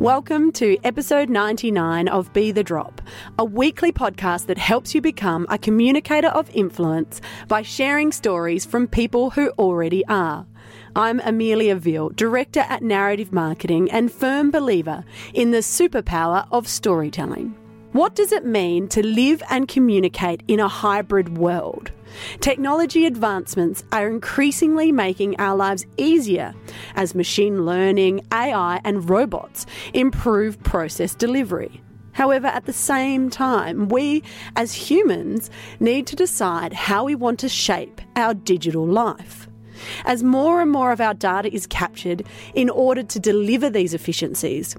Welcome to episode 99 of Be the Drop, a weekly podcast that helps you become a communicator of influence by sharing stories from people who already are. I'm Amelia Veal, Director at Narrative Marketing and firm believer in the superpower of storytelling. What does it mean to live and communicate in a hybrid world? Technology advancements are increasingly making our lives easier as machine learning, AI, and robots improve process delivery. However, at the same time, we as humans need to decide how we want to shape our digital life. As more and more of our data is captured in order to deliver these efficiencies,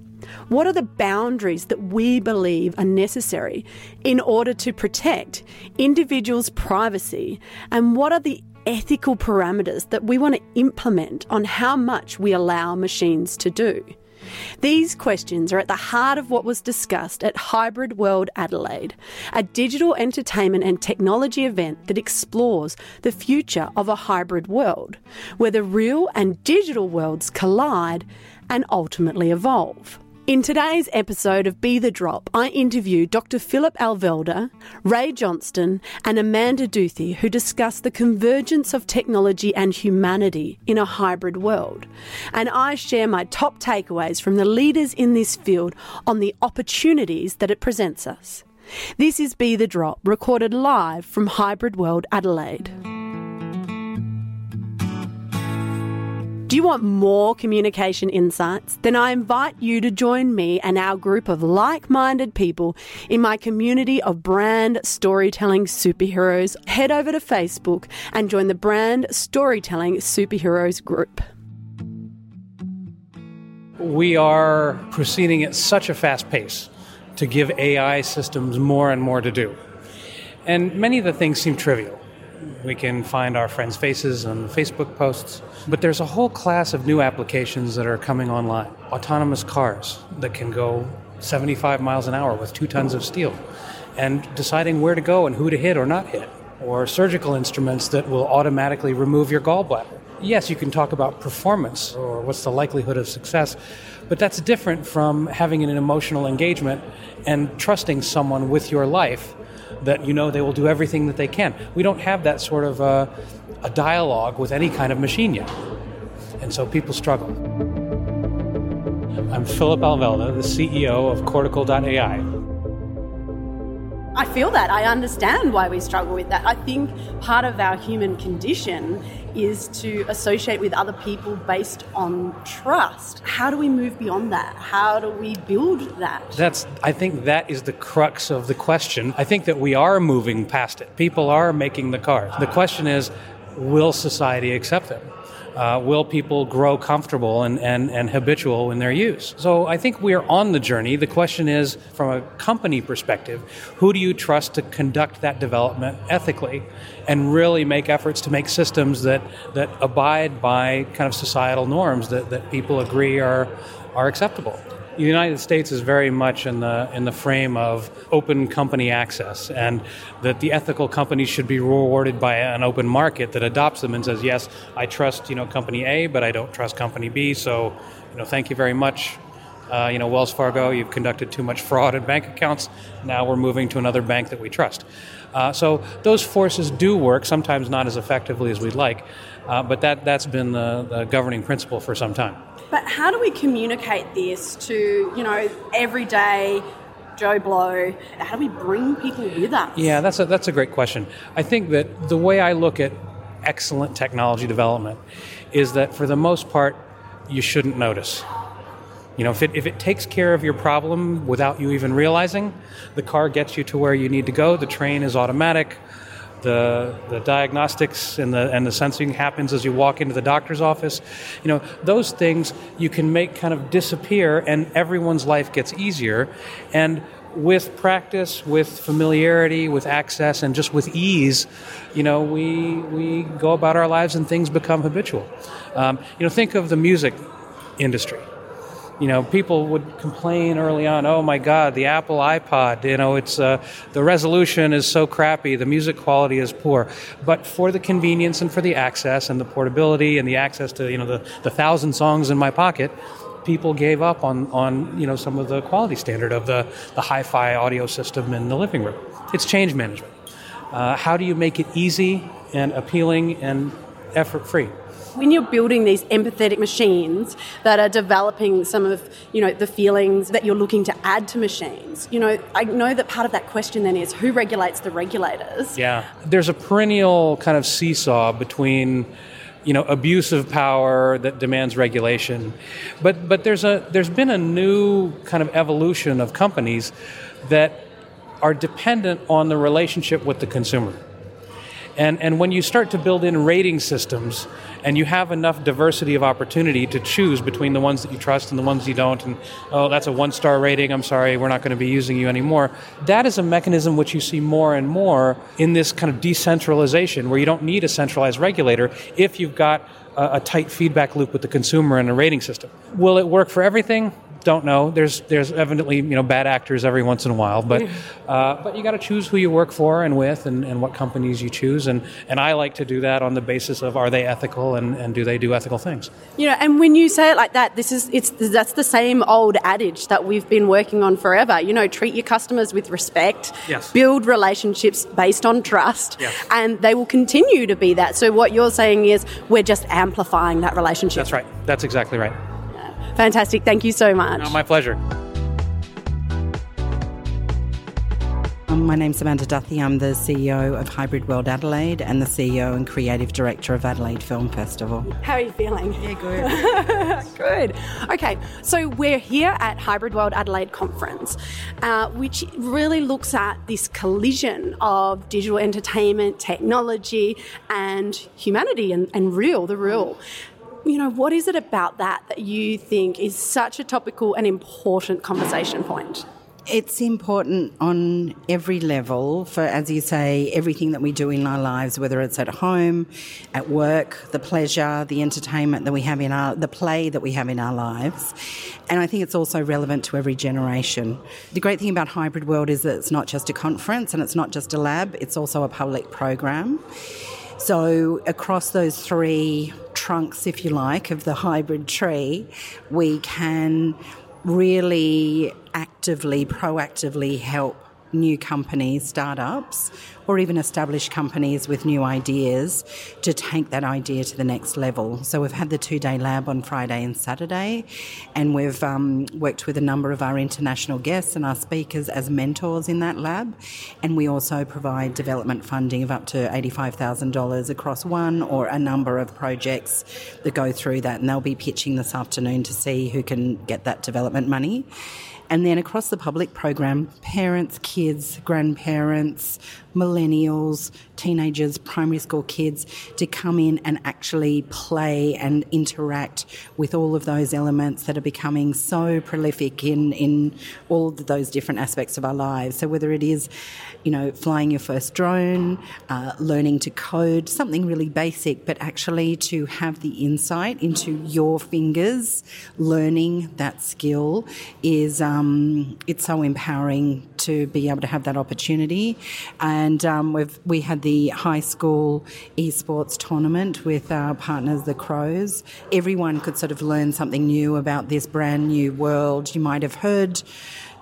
what are the boundaries that we believe are necessary in order to protect individuals' privacy? And what are the ethical parameters that we want to implement on how much we allow machines to do? These questions are at the heart of what was discussed at Hybrid World Adelaide, a digital entertainment and technology event that explores the future of a hybrid world, where the real and digital worlds collide and ultimately evolve. In today's episode of Be the Drop, I interview Dr. Philip Alvelda, Rae Johnston, and Amanda Duthie, who discuss the convergence of technology and humanity in a hybrid world. And I share my top takeaways from the leaders in this field on the opportunities that it presents us. This is Be the Drop, recorded live from Hybrid World Adelaide. Do you want more communication insights? Then I invite you to join me and our group of like minded people in my community of brand storytelling superheroes. Head over to Facebook and join the Brand Storytelling Superheroes group. We are proceeding at such a fast pace to give AI systems more and more to do. And many of the things seem trivial. We can find our friends' faces on Facebook posts, but there's a whole class of new applications that are coming online. Autonomous cars that can go 75 miles an hour with two tons of steel, and deciding where to go and who to hit or not hit, or surgical instruments that will automatically remove your gallbladder. Yes, you can talk about performance or what's the likelihood of success, but that's different from having an emotional engagement and trusting someone with your life that you know they will do everything that they can. We don't have that sort of uh, a dialogue with any kind of machine yet. And so people struggle. I'm Philip Alvelda, the CEO of Cortical.ai. I feel that. I understand why we struggle with that. I think part of our human condition is to associate with other people based on trust. How do we move beyond that? How do we build that? That's I think that is the crux of the question. I think that we are moving past it. People are making the cars. The question is will society accept them? Uh, will people grow comfortable and, and, and habitual in their use? So I think we're on the journey. The question is, from a company perspective, who do you trust to conduct that development ethically and really make efforts to make systems that, that abide by kind of societal norms that, that people agree are, are acceptable? The United States is very much in the in the frame of open company access, and that the ethical companies should be rewarded by an open market that adopts them and says, "Yes, I trust you know company A, but I don't trust company B." So, you know, thank you very much. Uh, you know, Wells Fargo, you've conducted too much fraud in bank accounts. Now we're moving to another bank that we trust. Uh, so those forces do work, sometimes not as effectively as we'd like, uh, but that, that's been the, the governing principle for some time. But how do we communicate this to, you know, everyday Joe Blow? How do we bring people with us? Yeah, that's a, that's a great question. I think that the way I look at excellent technology development is that for the most part, you shouldn't notice. You know, if it, if it takes care of your problem without you even realizing, the car gets you to where you need to go, the train is automatic, the, the diagnostics and the, and the sensing happens as you walk into the doctor's office. You know, those things you can make kind of disappear and everyone's life gets easier. And with practice, with familiarity, with access, and just with ease, you know, we, we go about our lives and things become habitual. Um, you know, think of the music industry you know, people would complain early on, oh my God, the Apple iPod, you know, it's uh, the resolution is so crappy, the music quality is poor. But for the convenience and for the access and the portability and the access to, you know, the, the thousand songs in my pocket, people gave up on, on you know some of the quality standard of the, the hi-fi audio system in the living room. It's change management. Uh, how do you make it easy and appealing and effort-free? When you're building these empathetic machines that are developing some of you know the feelings that you're looking to add to machines you know i know that part of that question then is who regulates the regulators. Yeah. There's a perennial kind of seesaw between you know abuse of power that demands regulation. But but there's a there's been a new kind of evolution of companies that are dependent on the relationship with the consumer and, and when you start to build in rating systems and you have enough diversity of opportunity to choose between the ones that you trust and the ones you don't, and oh, that's a one star rating, I'm sorry, we're not going to be using you anymore, that is a mechanism which you see more and more in this kind of decentralization where you don't need a centralized regulator if you've got a, a tight feedback loop with the consumer and a rating system. Will it work for everything? Don't know. There's there's evidently you know bad actors every once in a while, but uh, but you got to choose who you work for and with, and, and what companies you choose, and and I like to do that on the basis of are they ethical and, and do they do ethical things. You know, and when you say it like that, this is it's that's the same old adage that we've been working on forever. You know, treat your customers with respect, yes. build relationships based on trust, yes. and they will continue to be that. So what you're saying is we're just amplifying that relationship. That's right. That's exactly right. Fantastic. Thank you so much. No, my pleasure. Um, my name's Amanda Duthie. I'm the CEO of Hybrid World Adelaide and the CEO and Creative Director of Adelaide Film Festival. How are you feeling? Yeah, good. good. Okay, so we're here at Hybrid World Adelaide Conference, uh, which really looks at this collision of digital entertainment, technology, and humanity and, and real, the real you know, what is it about that that you think is such a topical and important conversation point? It's important on every level for, as you say, everything that we do in our lives, whether it's at home, at work, the pleasure, the entertainment that we have in our, the play that we have in our lives. And I think it's also relevant to every generation. The great thing about Hybrid World is that it's not just a conference and it's not just a lab, it's also a public program. So, across those three trunks, if you like, of the hybrid tree, we can really actively, proactively help new companies, startups, or even established companies with new ideas to take that idea to the next level. So we've had the two day lab on Friday and Saturday, and we've um, worked with a number of our international guests and our speakers as mentors in that lab. And we also provide development funding of up to $85,000 across one or a number of projects that go through that. And they'll be pitching this afternoon to see who can get that development money. And then across the public program, parents, kids, grandparents, millennials, teenagers, primary school kids to come in and actually play and interact with all of those elements that are becoming so prolific in, in all of those different aspects of our lives. So whether it is, you know, flying your first drone, uh, learning to code, something really basic, but actually to have the insight into your fingers, learning that skill is um, it's so empowering to be able to have that opportunity. And um, we've we had the high school esports tournament with our partners, the Crows. Everyone could sort of learn something new about this brand new world. You might have heard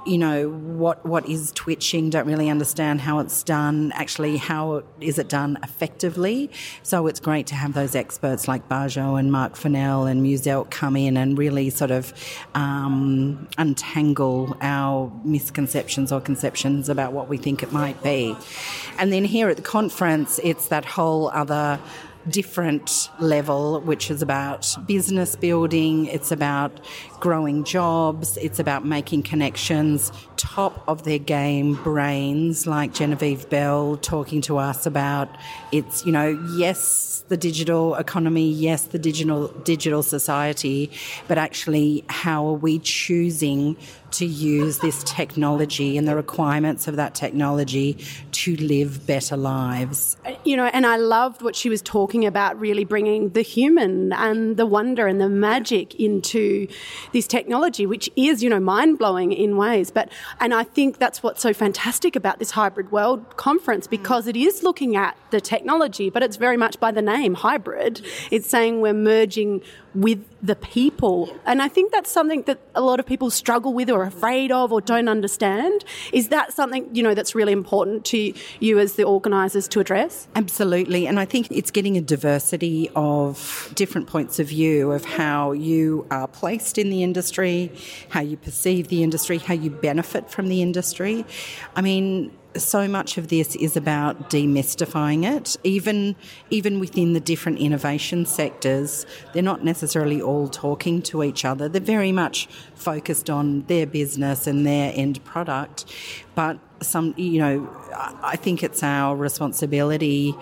you know what what is twitching don't really understand how it's done actually how is it done effectively. So it's great to have those experts like Bajo and Mark Fennell and Muselk come in and really sort of um, untangle our misconceptions or conceptions about what we think it might be. And then here at the conference it's that whole other different level, which is about business building, it's about growing jobs, it's about making connections, top of their game brains like Genevieve Bell talking to us about it's, you know, yes, the digital economy, yes, the digital digital society, but actually how are we choosing to use this technology and the requirements of that technology to live better lives. You know, and I loved what she was talking about really bringing the human and the wonder and the magic into this technology, which is, you know, mind blowing in ways. But, and I think that's what's so fantastic about this Hybrid World conference mm. because it is looking at the technology, but it's very much by the name hybrid. It's saying we're merging with the people. And I think that's something that a lot of people struggle with or are afraid of or don't understand. Is that something, you know, that's really important to you as the organisers to address? Absolutely. And I think it's getting a diversity of different points of view of how you are placed in the industry, how you perceive the industry, how you benefit from the industry. I mean, so much of this is about demystifying it. Even even within the different innovation sectors, they're not necessarily all talking to each other. They're very much focused on their business and their end product. But some, you know, I think it's our responsibility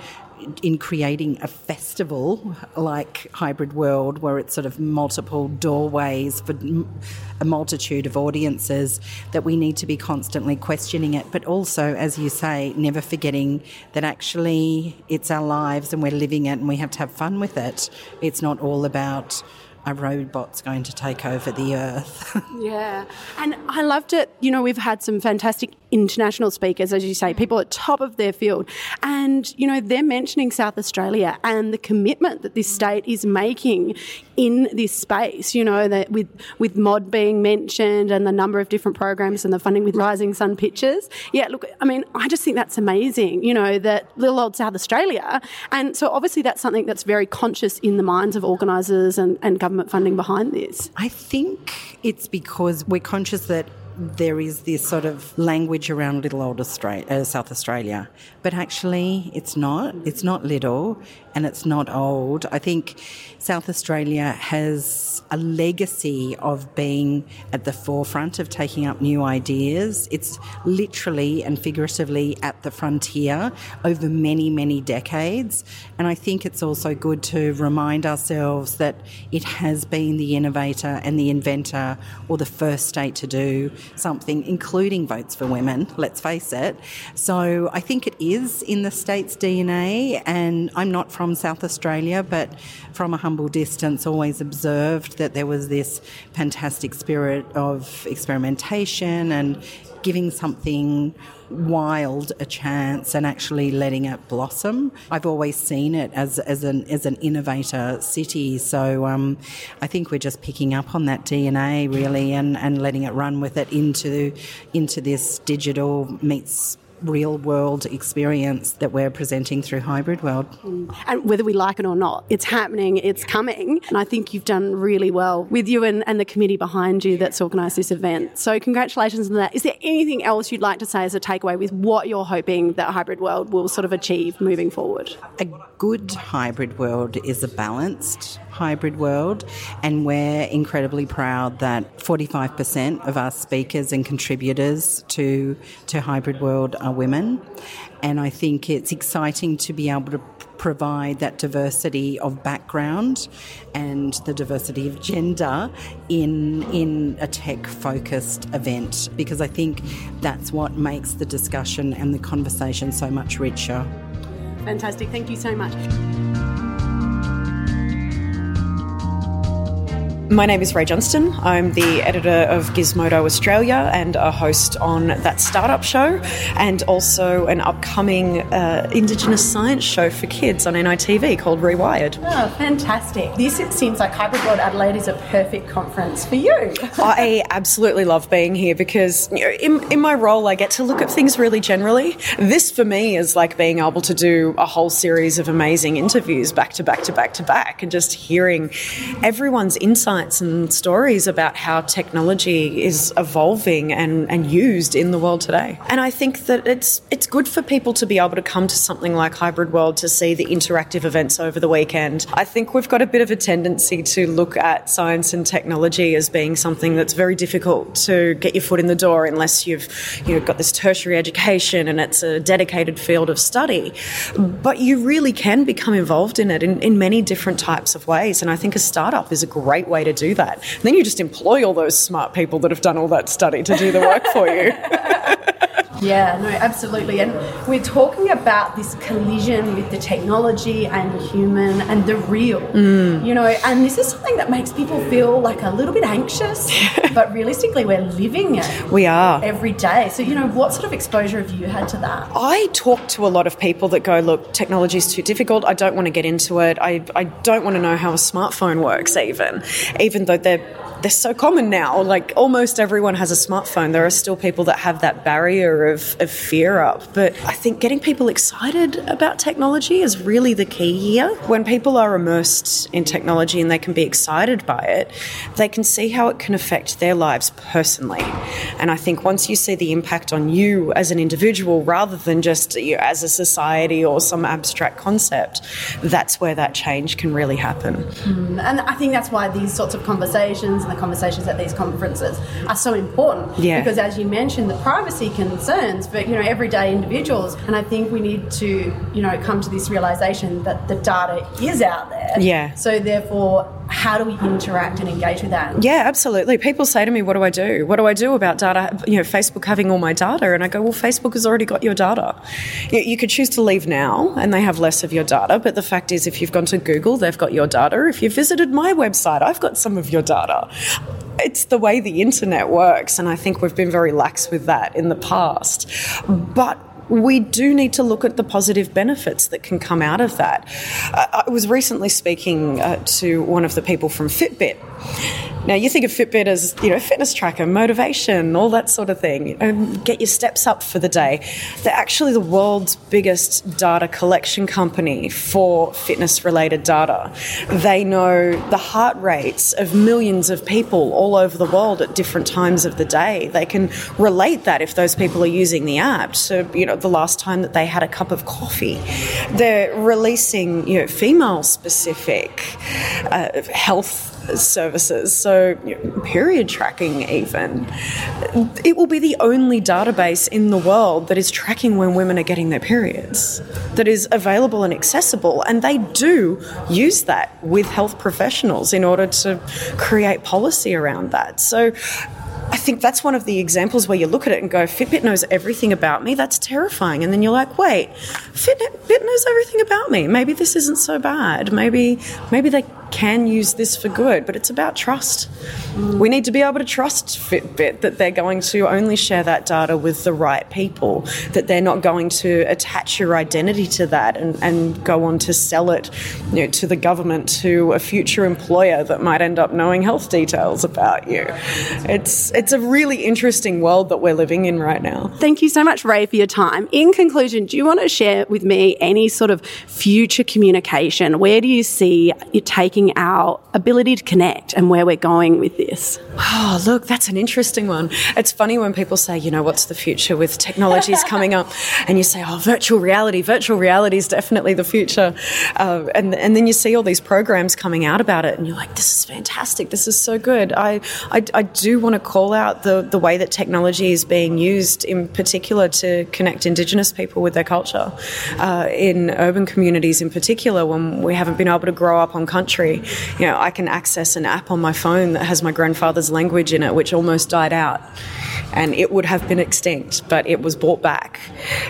in creating a festival like Hybrid World, where it's sort of multiple doorways for a multitude of audiences, that we need to be constantly questioning it. But also, as you say, never forgetting that actually it's our lives and we're living it and we have to have fun with it. It's not all about a robot's going to take over the earth. yeah. And I loved it. You know, we've had some fantastic international speakers, as you say, mm. people at top of their field. And, you know, they're mentioning South Australia and the commitment that this mm. state is making in this space, you know, that with, with MOD being mentioned and the number of different programs and the funding with Rising Sun Pictures. Yeah, look, I mean, I just think that's amazing, you know, that little old South Australia. And so obviously that's something that's very conscious in the minds of organisers and, and government funding behind this. I think it's because we're conscious that there is this sort of language around little old Australia, uh, South Australia, but actually it's not. It's not little and it's not old. I think South Australia has a legacy of being at the forefront of taking up new ideas. It's literally and figuratively at the frontier over many, many decades. And I think it's also good to remind ourselves that it has been the innovator and the inventor or the first state to do something, including votes for women, let's face it. So I think it is in the state's DNA. And I'm not from South Australia, but from a humble distance, always observed that there was this fantastic spirit of experimentation and giving something wild a chance and actually letting it blossom. I've always seen it as, as, an, as an innovator city. So um, I think we're just picking up on that DNA really and, and letting it run with it into, into this digital meets real world experience that we're presenting through Hybrid World. And whether we like it or not, it's happening, it's coming. And I think you've done really well with you and, and the committee behind you that's organised this event. So, congratulations on that. Is there anything else you'd like to say as a takeaway with what you're hoping that Hybrid World will sort of achieve moving forward? A good hybrid world is a balanced hybrid world, and we're incredibly proud that 45% of our speakers and contributors to, to Hybrid World are women. And I think it's exciting to be able to provide that diversity of background and the diversity of gender in in a tech focused event because I think that's what makes the discussion and the conversation so much richer. Fantastic. Thank you so much. My name is Rae Johnston. I'm the editor of Gizmodo Australia and a host on that startup show, and also an upcoming uh, Indigenous science show for kids on NITV called Rewired. Oh, fantastic. This seems like Hybrid World Adelaide is a perfect conference for you. I absolutely love being here because you know, in, in my role, I get to look at things really generally. This, for me, is like being able to do a whole series of amazing interviews back to back to back to back and just hearing everyone's insight insights and stories about how technology is evolving and, and used in the world today. And I think that it's it's good for people to be able to come to something like Hybrid World to see the interactive events over the weekend. I think we've got a bit of a tendency to look at science and technology as being something that's very difficult to get your foot in the door unless you've you know got this tertiary education and it's a dedicated field of study. But you really can become involved in it in, in many different types of ways. And I think a startup is a great way to do that. then you just employ all those smart people that have done all that study to do the work for you. Yeah, no, absolutely. And we're talking about this collision with the technology and the human and the real, mm. you know, and this is something that makes people feel like a little bit anxious, but realistically, we're living it. We are. Every day. So, you know, what sort of exposure have you had to that? I talk to a lot of people that go, look, technology is too difficult. I don't want to get into it. I, I don't want to know how a smartphone works, even, even though they're they're so common now. Like almost everyone has a smartphone. There are still people that have that barrier of, of fear up. But I think getting people excited about technology is really the key here. When people are immersed in technology and they can be excited by it, they can see how it can affect their lives personally. And I think once you see the impact on you as an individual rather than just you know, as a society or some abstract concept, that's where that change can really happen. Mm, and I think that's why these sorts of conversations and the conversations at these conferences are so important. Yeah. Because as you mentioned, the privacy concerns for you know everyday individuals, and I think we need to you know come to this realization that the data is out there. Yeah. So therefore, how do we interact and engage with that? Yeah, absolutely. People say to me, "What do I do? What do I do about data? You know, Facebook having all my data?" And I go, "Well, Facebook has already got your data. You, you could choose to leave now, and they have less of your data. But the fact is, if you've gone to Google, they've got your data. If you've visited my website, I've got some of your data." It's the way the internet works, and I think we've been very lax with that in the past. But we do need to look at the positive benefits that can come out of that. Uh, I was recently speaking uh, to one of the people from Fitbit now you think of Fitbit as you know fitness tracker, motivation, all that sort of thing. and get your steps up for the day. They're actually the world's biggest data collection company for fitness-related data. They know the heart rates of millions of people all over the world at different times of the day. They can relate that if those people are using the app to you know the last time that they had a cup of coffee. They're releasing you know female-specific uh, health services, so period tracking, even. It will be the only database in the world that is tracking when women are getting their periods, that is available and accessible. And they do use that with health professionals in order to create policy around that. So I think that's one of the examples where you look at it and go, Fitbit knows everything about me. That's terrifying. And then you're like, wait, Fitbit knows everything about me. Maybe this isn't so bad. Maybe, maybe they can use this for good, but it's about trust. Mm. We need to be able to trust Fitbit that they're going to only share that data with the right people, that they're not going to attach your identity to that and, and go on to sell it you know, to the government, to a future employer that might end up knowing health details about you. It's, it's a really interesting world that we're living in right now. Thank you so much, Rae, for your time. In conclusion, do you want to share with me any sort of future communication? Where do you see you taking our ability to connect and where we're going with this? Oh, look, that's an interesting one. It's funny when people say, you know, what's the future with technologies coming up? And you say, oh, virtual reality. Virtual reality is definitely the future. Uh, and, and then you see all these programs coming out about it, and you're like, this is fantastic. This is so good. I, I, I do want to call out the, the way that technology is being used, in particular, to connect Indigenous people with their culture. Uh, in urban communities, in particular, when we haven't been able to grow up on country you know, I can access an app on my phone that has my grandfather's language in it, which almost died out. And it would have been extinct, but it was brought back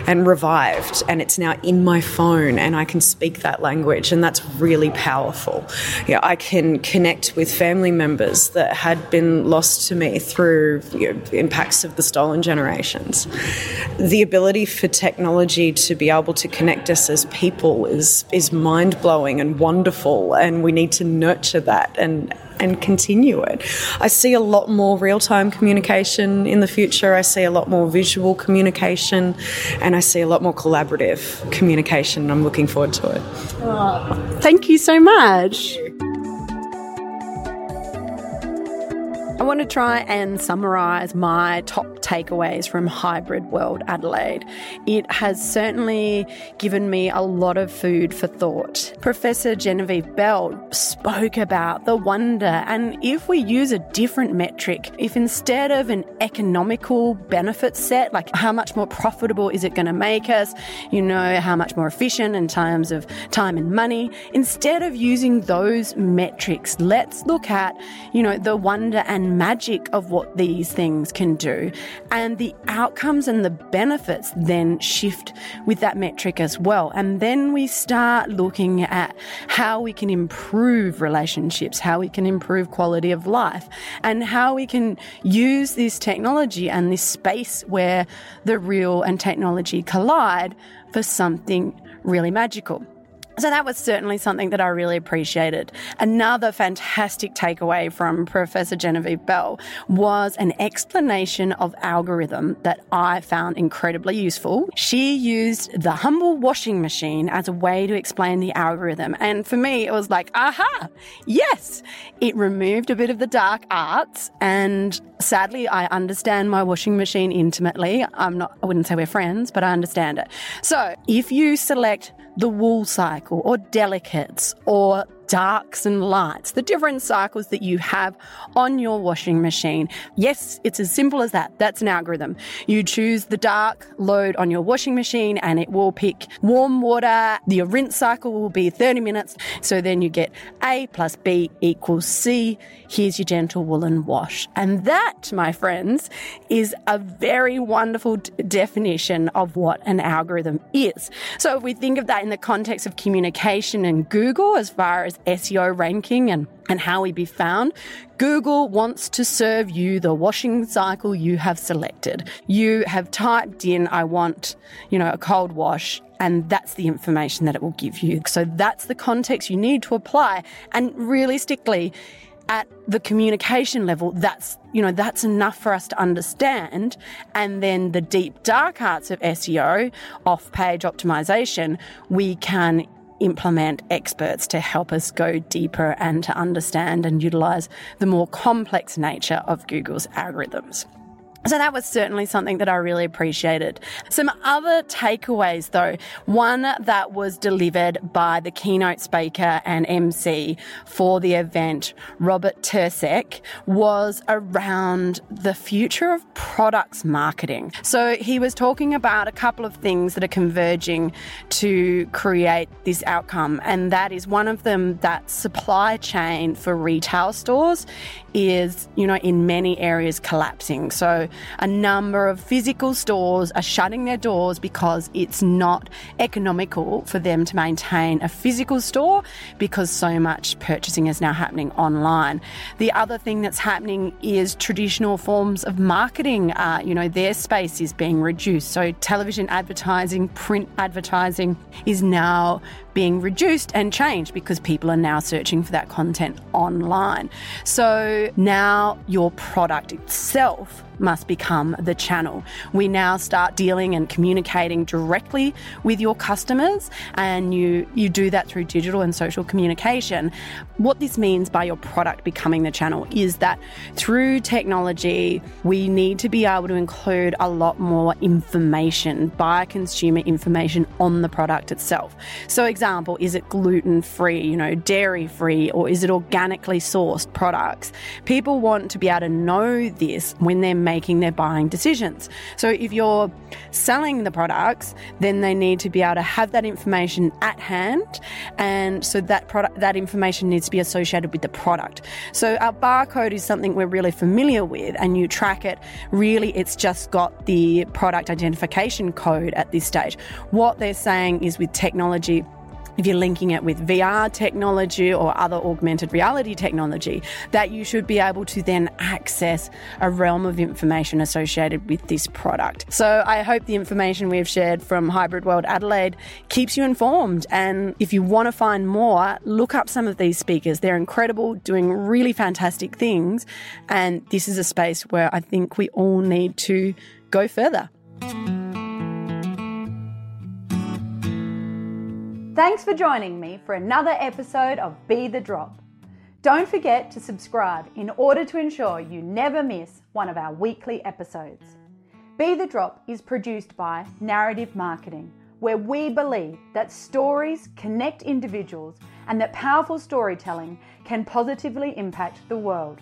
and revived, and it's now in my phone, and I can speak that language, and that's really powerful. Yeah, I can connect with family members that had been lost to me through you know, impacts of the stolen generations. The ability for technology to be able to connect us as people is is mind blowing and wonderful, and we need need to nurture that and and continue it. I see a lot more real time communication in the future. I see a lot more visual communication, and I see a lot more collaborative communication. I'm looking forward to it. Oh, thank you so much. I want to try and summarise my top takeaways from Hybrid World Adelaide. It has certainly given me a lot of food for thought. Professor Genevieve Bell spoke about the wonder, and if we use a different metric, if instead of an economical benefit set, like how much more profitable is it going to make us, you know, how much more efficient in terms of time and money, instead of using those metrics, let's look at, you know, the wonder and magic of what these things can do. And the outcomes and the benefits then shift with that metric as well. And then we start looking at how we can improve relationships, how we can improve quality of life, and how we can use this technology and this space where the real and technology collide for something really magical. So that was certainly something that I really appreciated. Another fantastic takeaway from Professor Genevieve Bell was an explanation of algorithm that I found incredibly useful. She used the humble washing machine as a way to explain the algorithm. And for me, it was like, aha, yes, it removed a bit of the dark arts. And sadly, I understand my washing machine intimately. I'm not, I wouldn't say we're friends, but I understand it. So if you select the wool cycle or delicates or darks and lights, the different cycles that you have on your washing machine. Yes, it's as simple as that. That's an algorithm. You choose the dark load on your washing machine and it will pick warm water. The rinse cycle will be 30 minutes. So then you get A plus B equals C. Here's your gentle woolen wash. And that, my friends, is a very wonderful d- definition of what an algorithm is. So if we think of that in the context of communication and Google, as far as SEO ranking and, and how we be found, Google wants to serve you the washing cycle you have selected. You have typed in, I want, you know, a cold wash and that's the information that it will give you. So that's the context you need to apply. And realistically, at the communication level, that's, you know, that's enough for us to understand. And then the deep dark arts of SEO, off page optimization, we can implement experts to help us go deeper and to understand and utilize the more complex nature of Google's algorithms. So that was certainly something that I really appreciated. Some other takeaways though, one that was delivered by the keynote speaker and MC for the event, Robert Tercek, was around the future of products marketing. So he was talking about a couple of things that are converging to create this outcome. And that is one of them that supply chain for retail stores is, you know, in many areas collapsing. So a number of physical stores are shutting their doors because it's not economical for them to maintain a physical store because so much purchasing is now happening online. The other thing that's happening is traditional forms of marketing, uh, you know, their space is being reduced. So television advertising, print advertising is now being reduced and changed because people are now searching for that content online. So now your product itself must become the channel. We now start dealing and communicating directly with your customers and you you do that through digital and social communication. What this means by your product becoming the channel is that through technology we need to be able to include a lot more information buyer consumer information on the product itself. So example, is it gluten free, you know, dairy free or is it organically sourced products? People want to be able to know this when they're making their buying decisions. So if you're selling the products, then they need to be able to have that information at hand, and so that product that information needs to be associated with the product. So our barcode is something we're really familiar with, and you track it. Really, it's just got the product identification code at this stage. What they're saying is with technology if you're linking it with VR technology or other augmented reality technology, that you should be able to then access a realm of information associated with this product. So I hope the information we've shared from Hybrid World Adelaide keeps you informed. And if you want to find more, look up some of these speakers. They're incredible, doing really fantastic things. And this is a space where I think we all need to go further. Thanks for joining me for another episode of Be the Drop. Don't forget to subscribe in order to ensure you never miss one of our weekly episodes. Be the Drop is produced by Narrative Marketing, where we believe that stories connect individuals and that powerful storytelling can positively impact the world.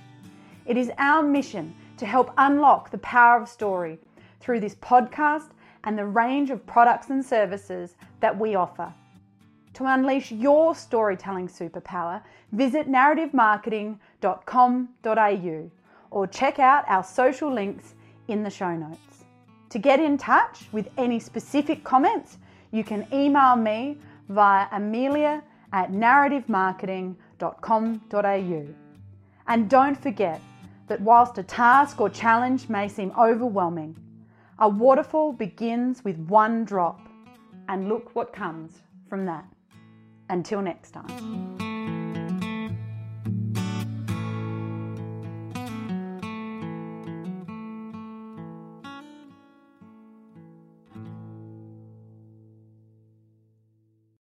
It is our mission to help unlock the power of story through this podcast and the range of products and services that we offer. To unleash your storytelling superpower, visit narrativemarketing.com.au or check out our social links in the show notes. To get in touch with any specific comments, you can email me via amelia at narrativemarketing.com.au. And don't forget that whilst a task or challenge may seem overwhelming, a waterfall begins with one drop, and look what comes from that. Until next time.